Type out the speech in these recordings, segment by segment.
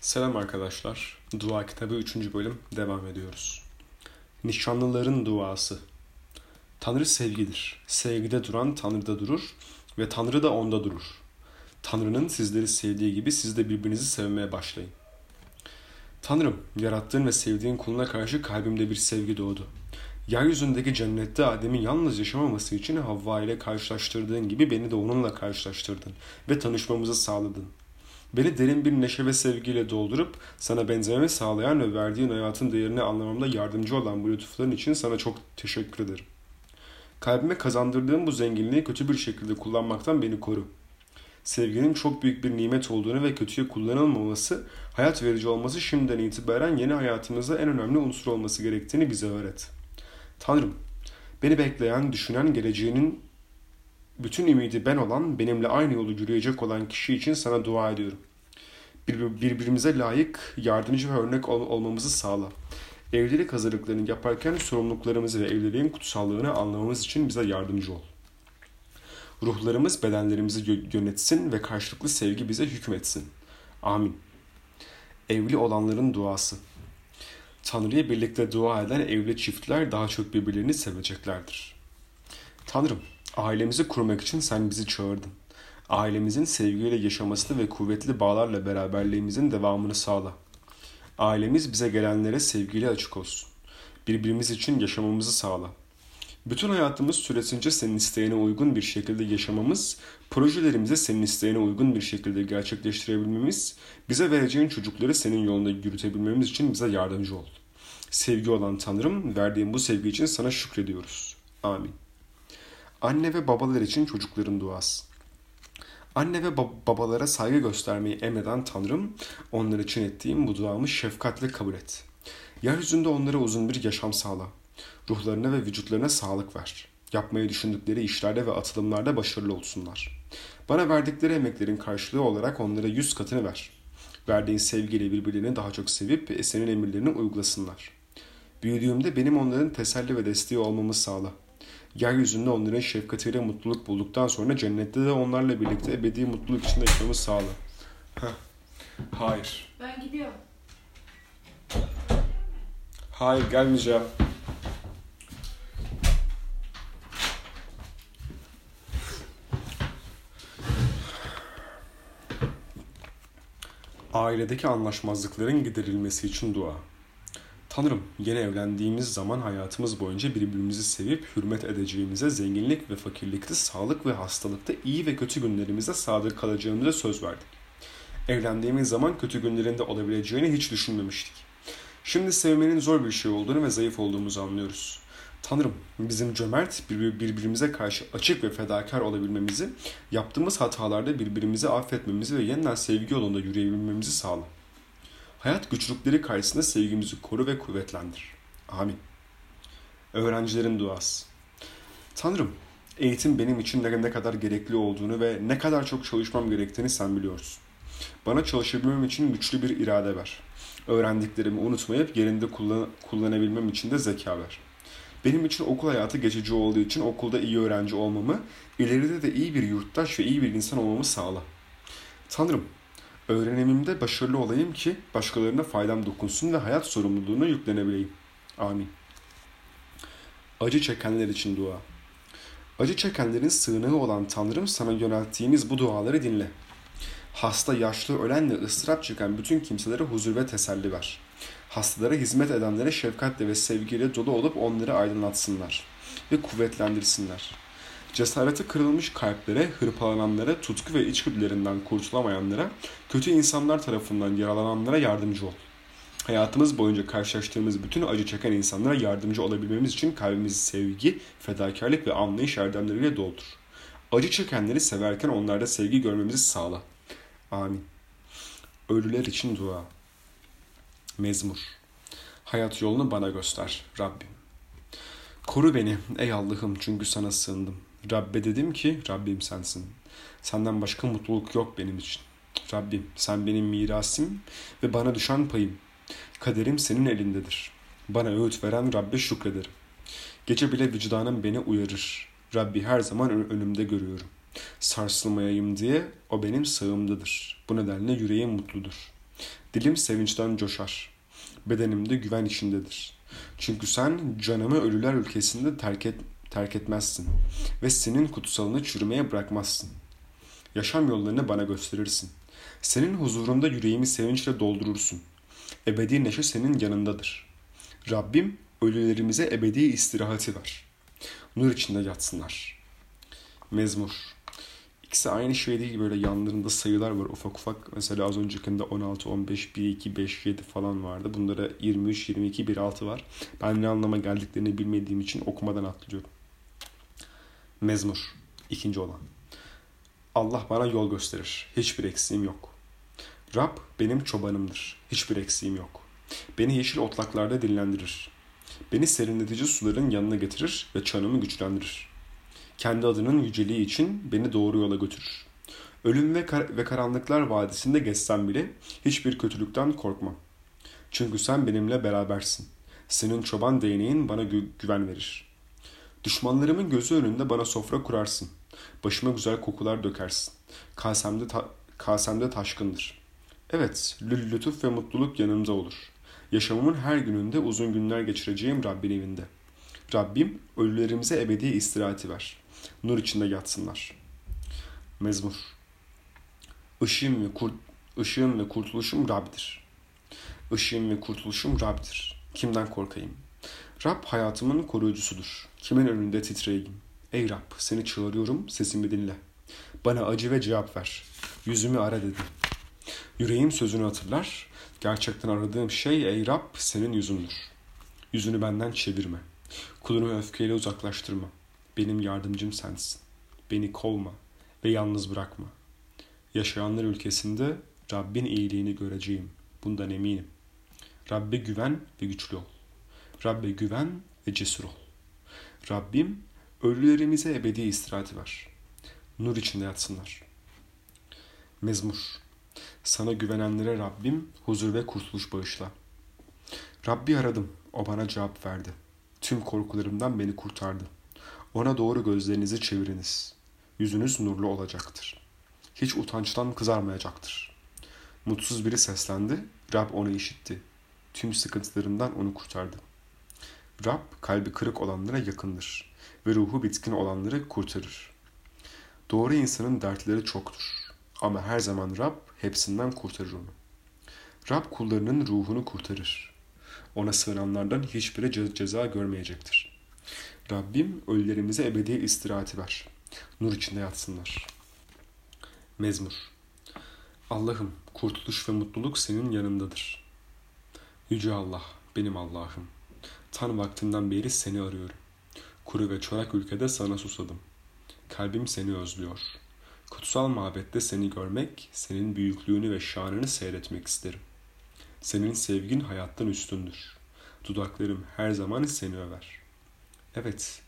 Selam arkadaşlar. Dua kitabı 3. bölüm devam ediyoruz. Nişanlıların duası. Tanrı sevgidir. Sevgide duran Tanrı'da durur ve Tanrı da onda durur. Tanrı'nın sizleri sevdiği gibi siz de birbirinizi sevmeye başlayın. Tanrım, yarattığın ve sevdiğin kuluna karşı kalbimde bir sevgi doğdu. Yeryüzündeki cennette Adem'in yalnız yaşamaması için Havva ile karşılaştırdığın gibi beni de onunla karşılaştırdın ve tanışmamızı sağladın. Beni derin bir neşe ve sevgiyle doldurup sana benzememi sağlayan ve verdiğin hayatın değerini anlamamda yardımcı olan bu lütufların için sana çok teşekkür ederim. Kalbime kazandırdığım bu zenginliği kötü bir şekilde kullanmaktan beni koru. Sevginin çok büyük bir nimet olduğunu ve kötüye kullanılmaması, hayat verici olması şimdiden itibaren yeni hayatımızda en önemli unsur olması gerektiğini bize öğret. Tanrım, beni bekleyen, düşünen geleceğinin bütün ümidi ben olan, benimle aynı yolu yürüyecek olan kişi için sana dua ediyorum. Birbirimize layık, yardımcı ve örnek ol- olmamızı sağla. Evlilik hazırlıklarını yaparken sorumluluklarımızı ve evliliğin kutsallığını anlamamız için bize yardımcı ol. Ruhlarımız bedenlerimizi yönetsin ve karşılıklı sevgi bize hükmetsin. Amin. Evli olanların duası. Tanrı'ya birlikte dua eden evli çiftler daha çok birbirlerini seveceklerdir. Tanrım, ailemizi kurmak için sen bizi çağırdın. Ailemizin sevgiyle yaşamasını ve kuvvetli bağlarla beraberliğimizin devamını sağla. Ailemiz bize gelenlere sevgiyle açık olsun. Birbirimiz için yaşamamızı sağla. Bütün hayatımız süresince senin isteğine uygun bir şekilde yaşamamız, projelerimizi senin isteğine uygun bir şekilde gerçekleştirebilmemiz, bize vereceğin çocukları senin yolunda yürütebilmemiz için bize yardımcı ol. Sevgi olan Tanrım, verdiğin bu sevgi için sana şükrediyoruz. Amin. Anne ve babalar için çocukların duası. Anne ve babalara saygı göstermeyi emreden Tanrım, onlar için ettiğim bu duamı şefkatle kabul et. Yeryüzünde onlara uzun bir yaşam sağla. Ruhlarına ve vücutlarına sağlık ver. Yapmayı düşündükleri işlerde ve atılımlarda başarılı olsunlar. Bana verdikleri emeklerin karşılığı olarak onlara yüz katını ver. Verdiğin sevgiyle birbirlerini daha çok sevip senin emirlerini uygulasınlar. Büyüdüğümde benim onların teselli ve desteği olmamı sağla. Yeryüzünde onların şefkatiyle mutluluk bulduktan sonra cennette de onlarla birlikte ebedi mutluluk içinde yaşamamı sağla. Heh. Hayır. Ben gidiyorum. Hayır gelmeyeceğim. Ailedeki anlaşmazlıkların giderilmesi için dua. Tanrım, yeni evlendiğimiz zaman hayatımız boyunca birbirimizi sevip hürmet edeceğimize, zenginlik ve fakirlikte, sağlık ve hastalıkta, iyi ve kötü günlerimizde sadık kalacağımıza söz verdik. Evlendiğimiz zaman kötü günlerinde olabileceğini hiç düşünmemiştik. Şimdi sevmenin zor bir şey olduğunu ve zayıf olduğumuzu anlıyoruz. Tanrım bizim cömert birbirimize karşı açık ve fedakar olabilmemizi, yaptığımız hatalarda birbirimizi affetmemizi ve yeniden sevgi yolunda yürüyebilmemizi sağla. Hayat güçlükleri karşısında sevgimizi koru ve kuvvetlendir. Amin. Öğrencilerin duası. Tanrım, eğitim benim için ne kadar gerekli olduğunu ve ne kadar çok çalışmam gerektiğini sen biliyorsun. Bana çalışabilmem için güçlü bir irade ver. Öğrendiklerimi unutmayıp yerinde kullan kullanabilmem için de zeka ver. Benim için okul hayatı geçici olduğu için okulda iyi öğrenci olmamı, ileride de iyi bir yurttaş ve iyi bir insan olmamı sağla. Tanrım, öğrenimimde başarılı olayım ki başkalarına faydam dokunsun ve hayat sorumluluğunu yüklenebileyim. Amin. Acı çekenler için dua. Acı çekenlerin sığınağı olan Tanrım sana yönelttiğimiz bu duaları dinle. Hasta, yaşlı, ölen ve ıstırap çeken bütün kimselere huzur ve teselli ver. Hastalara hizmet edenlere şefkatle ve sevgiyle dolu olup onları aydınlatsınlar ve kuvvetlendirsinler. Cesareti kırılmış kalplere, hırpalananlara, tutku ve içgüdülerinden kurtulamayanlara, kötü insanlar tarafından yaralananlara yardımcı ol. Hayatımız boyunca karşılaştığımız bütün acı çeken insanlara yardımcı olabilmemiz için kalbimizi sevgi, fedakarlık ve anlayış erdemleriyle doldur. Acı çekenleri severken onlarda sevgi görmemizi sağla. Amin. Ölüler için dua. Mezmur. Hayat yolunu bana göster Rabbim. Koru beni ey Allah'ım çünkü sana sığındım. Rabbe dedim ki Rabbim sensin. Senden başka mutluluk yok benim için. Rabbim sen benim mirasım ve bana düşen payım. Kaderim senin elindedir. Bana öğüt veren Rabbe şükrederim. Gece bile vicdanım beni uyarır. Rabbi her zaman önümde görüyorum. Sarsılmayayım diye o benim sağımdadır. Bu nedenle yüreğim mutludur. Dilim sevinçten coşar. Bedenimde güven içindedir. Çünkü sen canımı ölüler ülkesinde terk, et, terk etmezsin ve senin kutsalını çürümeye bırakmazsın. Yaşam yollarını bana gösterirsin. Senin huzurunda yüreğimi sevinçle doldurursun. Ebedi neşe senin yanındadır. Rabbim ölülerimize ebedi istirahati ver. Nur içinde yatsınlar. Mezmur. İkisi aynı şey değil böyle yanlarında sayılar var ufak ufak. Mesela az öncekinde 16, 15, 1, 2, 5, 7 falan vardı. Bunlara 23, 22, 1, 6 var. Ben ne anlama geldiklerini bilmediğim için okumadan atlıyorum. Mezmur. ikinci olan. Allah bana yol gösterir. Hiçbir eksiğim yok. Rab benim çobanımdır. Hiçbir eksiğim yok. Beni yeşil otlaklarda dinlendirir. Beni serinletici suların yanına getirir ve çanımı güçlendirir. Kendi adının yüceliği için beni doğru yola götürür. Ölüm ve, kar- ve karanlıklar vadisinde geçsem bile hiçbir kötülükten korkmam. Çünkü sen benimle berabersin. Senin çoban değneğin bana gü- güven verir. Düşmanlarımın gözü önünde bana sofra kurarsın. Başıma güzel kokular dökersin. Kasemde, ta- kasemde taşkındır. Evet, lü- lütuf ve mutluluk yanımda olur. Yaşamımın her gününde uzun günler geçireceğim Rabbin evinde. Rabbim ölülerimize ebedi istirahati ver. Nur içinde yatsınlar. Mezmur. Işığım ve, kurt, ışığım ve kurtuluşum Rab'dir. Işığım ve kurtuluşum Rab'dir. Kimden korkayım? Rab hayatımın koruyucusudur. Kimin önünde titreyeyim? Ey Rab seni çağırıyorum sesimi dinle. Bana acı ve cevap ver. Yüzümü ara dedim. Yüreğim sözünü hatırlar. Gerçekten aradığım şey ey Rab senin yüzündür. Yüzünü benden çevirme. Kulunu öfkeyle uzaklaştırma. Benim yardımcım sensin. Beni kovma ve yalnız bırakma. Yaşayanlar ülkesinde Rabbin iyiliğini göreceğim. Bundan eminim. Rabbe güven ve güçlü ol. Rabbe güven ve cesur ol. Rabbim ölülerimize ebedi istirahat ver. Nur içinde yatsınlar. Mezmur. Sana güvenenlere Rabbim huzur ve kurtuluş bağışla. Rabbi aradım, o bana cevap verdi. Tüm korkularımdan beni kurtardı. Ona doğru gözlerinizi çeviriniz. Yüzünüz nurlu olacaktır. Hiç utançtan kızarmayacaktır. Mutsuz biri seslendi, Rab onu işitti. Tüm sıkıntılarından onu kurtardı. Rab kalbi kırık olanlara yakındır ve ruhu bitkin olanları kurtarır. Doğru insanın dertleri çoktur ama her zaman Rab hepsinden kurtarır onu. Rab kullarının ruhunu kurtarır. Ona sığınanlardan hiçbiri ce- ceza görmeyecektir. Rabbim ölülerimize ebedi istirahati ver. Nur içinde yatsınlar. Mezmur Allah'ım kurtuluş ve mutluluk senin yanındadır. Yüce Allah, benim Allah'ım. Tan vaktinden beri seni arıyorum. Kuru ve çorak ülkede sana susadım. Kalbim seni özlüyor. Kutsal mabette seni görmek, senin büyüklüğünü ve şanını seyretmek isterim. Senin sevgin hayattan üstündür. Dudaklarım her zaman seni över. Evet,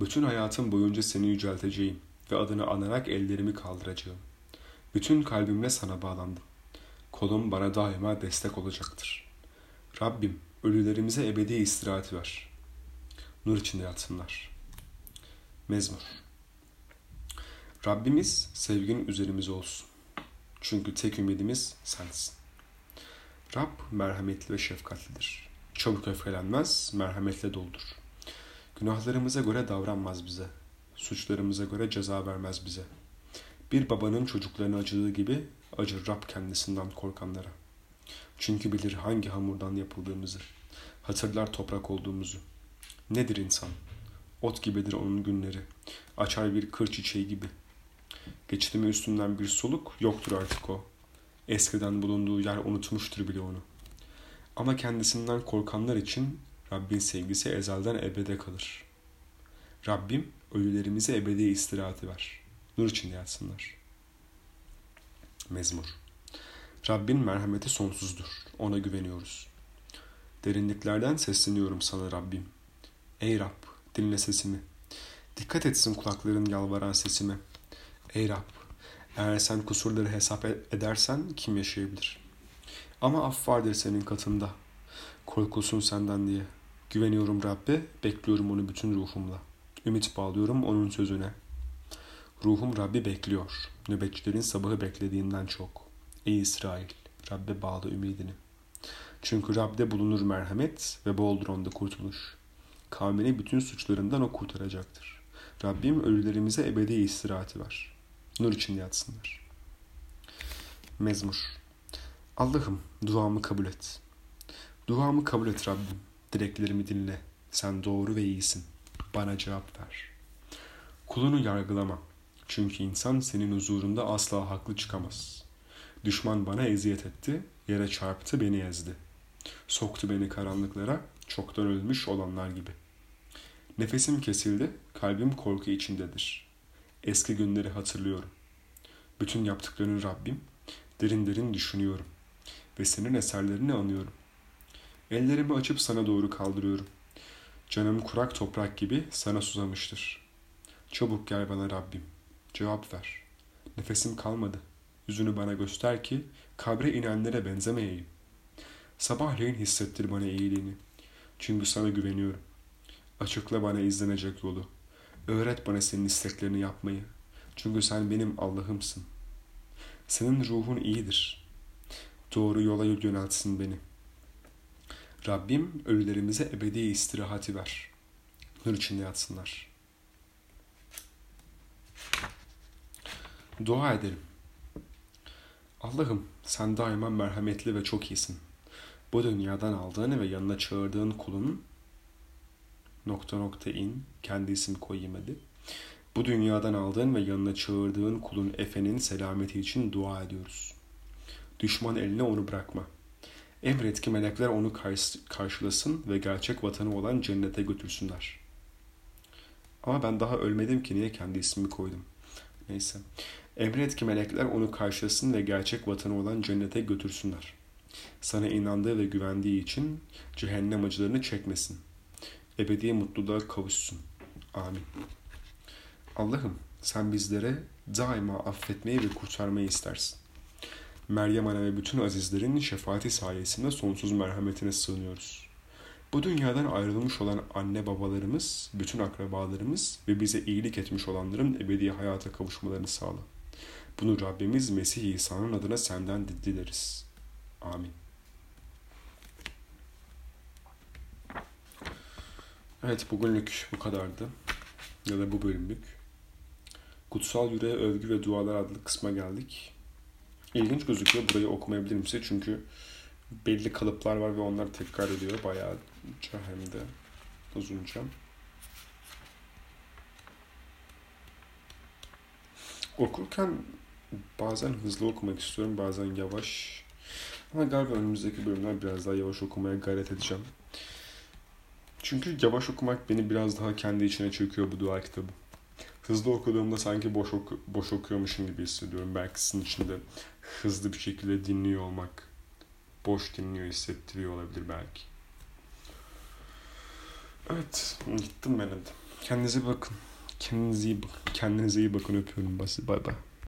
bütün hayatım boyunca seni yücelteceğim ve adını anarak ellerimi kaldıracağım. Bütün kalbimle sana bağlandım. Kolum bana daima destek olacaktır. Rabbim ölülerimize ebedi istirahat ver. Nur içinde yatsınlar. Mezmur Rabbimiz sevgin üzerimize olsun. Çünkü tek ümidimiz sensin. Rab merhametli ve şefkatlidir. Çabuk öfkelenmez, merhametle doldur. Günahlarımıza göre davranmaz bize. Suçlarımıza göre ceza vermez bize. Bir babanın çocuklarına acıdığı gibi acır Rab kendisinden korkanlara. Çünkü bilir hangi hamurdan yapıldığımızı. Hatırlar toprak olduğumuzu. Nedir insan? Ot gibidir onun günleri. Açar bir kır çiçeği gibi. Geçti üstünden bir soluk yoktur artık o. Eskiden bulunduğu yer unutmuştur bile onu. Ama kendisinden korkanlar için Rabbin sevgisi ezelden ebede kalır. Rabbim ölülerimize ebedi istirahati ver. Nur içinde yatsınlar. Mezmur Rabbin merhameti sonsuzdur. Ona güveniyoruz. Derinliklerden sesleniyorum sana Rabbim. Ey Rab, dinle sesimi. Dikkat etsin kulakların yalvaran sesime. Ey Rab, eğer sen kusurları hesap edersen kim yaşayabilir? Ama af vardır senin katında. Korkulsun senden diye. Güveniyorum Rabbe, bekliyorum onu bütün ruhumla. Ümit bağlıyorum onun sözüne. Ruhum Rabbi bekliyor. Nöbetçilerin sabahı beklediğinden çok. Ey İsrail, Rabbe bağlı ümidini. Çünkü Rab'de bulunur merhamet ve boldur onda kurtuluş. Kavmini bütün suçlarından o kurtaracaktır. Rabbim ölülerimize ebedi istirahati var. Nur içinde yatsınlar. Mezmur Allah'ım duamı kabul et. Duamı kabul et Rabbim. Dileklerimi dinle. Sen doğru ve iyisin. Bana cevap ver. Kulunu yargılama. Çünkü insan senin huzurunda asla haklı çıkamaz. Düşman bana eziyet etti, yere çarptı, beni ezdi. Soktu beni karanlıklara, çoktan ölmüş olanlar gibi. Nefesim kesildi, kalbim korku içindedir. Eski günleri hatırlıyorum. Bütün yaptıklarını Rabbim, derin derin düşünüyorum. Ve senin eserlerini anıyorum. Ellerimi açıp sana doğru kaldırıyorum. Canım kurak toprak gibi sana susamıştır. Çabuk gel bana Rabbim. Cevap ver. Nefesim kalmadı. Yüzünü bana göster ki kabre inenlere benzemeyeyim. Sabahleyin hissettir bana iyiliğini. Çünkü sana güveniyorum. Açıkla bana izlenecek yolu. Öğret bana senin isteklerini yapmayı. Çünkü sen benim Allah'ımsın. Senin ruhun iyidir. Doğru yola yöneltsin beni. Rabbim ölülerimize ebedi istirahati ver. Nur içinde yatsınlar. Dua edelim. Allah'ım sen daima merhametli ve çok iyisin. Bu dünyadan aldığın ve yanına çağırdığın kulun nokta nokta in kendi isim koyayım hadi. Bu dünyadan aldığın ve yanına çağırdığın kulun Efe'nin selameti için dua ediyoruz. Düşman eline onu bırakma. Emret ki melekler onu karşılasın ve gerçek vatanı olan cennete götürsünler. Ama ben daha ölmedim ki niye kendi ismimi koydum. Neyse. Emret ki melekler onu karşılasın ve gerçek vatanı olan cennete götürsünler. Sana inandığı ve güvendiği için cehennem acılarını çekmesin. Ebedi mutluluğa kavuşsun. Amin. Allah'ım sen bizlere daima affetmeyi ve kurtarmayı istersin. Meryem Ana ve bütün azizlerin şefaati sayesinde sonsuz merhametine sığınıyoruz. Bu dünyadan ayrılmış olan anne babalarımız, bütün akrabalarımız ve bize iyilik etmiş olanların ebedi hayata kavuşmalarını sağla. Bunu Rabbimiz Mesih İsa'nın adına senden dileriz. Amin. Evet bugünlük bu kadardı. Ya da bu bölümlük. Kutsal Yüreğe Övgü ve Dualar adlı kısma geldik. İlginç gözüküyor. Burayı okumayabilirim size çünkü belli kalıplar var ve onlar tekrar ediyor bayağı hem de uzunca. Okurken bazen hızlı okumak istiyorum, bazen yavaş. Ama galiba önümüzdeki bölümler biraz daha yavaş okumaya gayret edeceğim. Çünkü yavaş okumak beni biraz daha kendi içine çekiyor bu dua kitabı. Hızlı okuduğumda sanki boş, oku, boş okuyormuşum gibi hissediyorum. Belki sizin için de hızlı bir şekilde dinliyor olmak boş dinliyor hissettiriyor olabilir belki. Evet, gittim ben hadi. Kendinize bakın. Kendinize iyi bakın. Kendinize iyi bakın öpüyorum. Bay bay.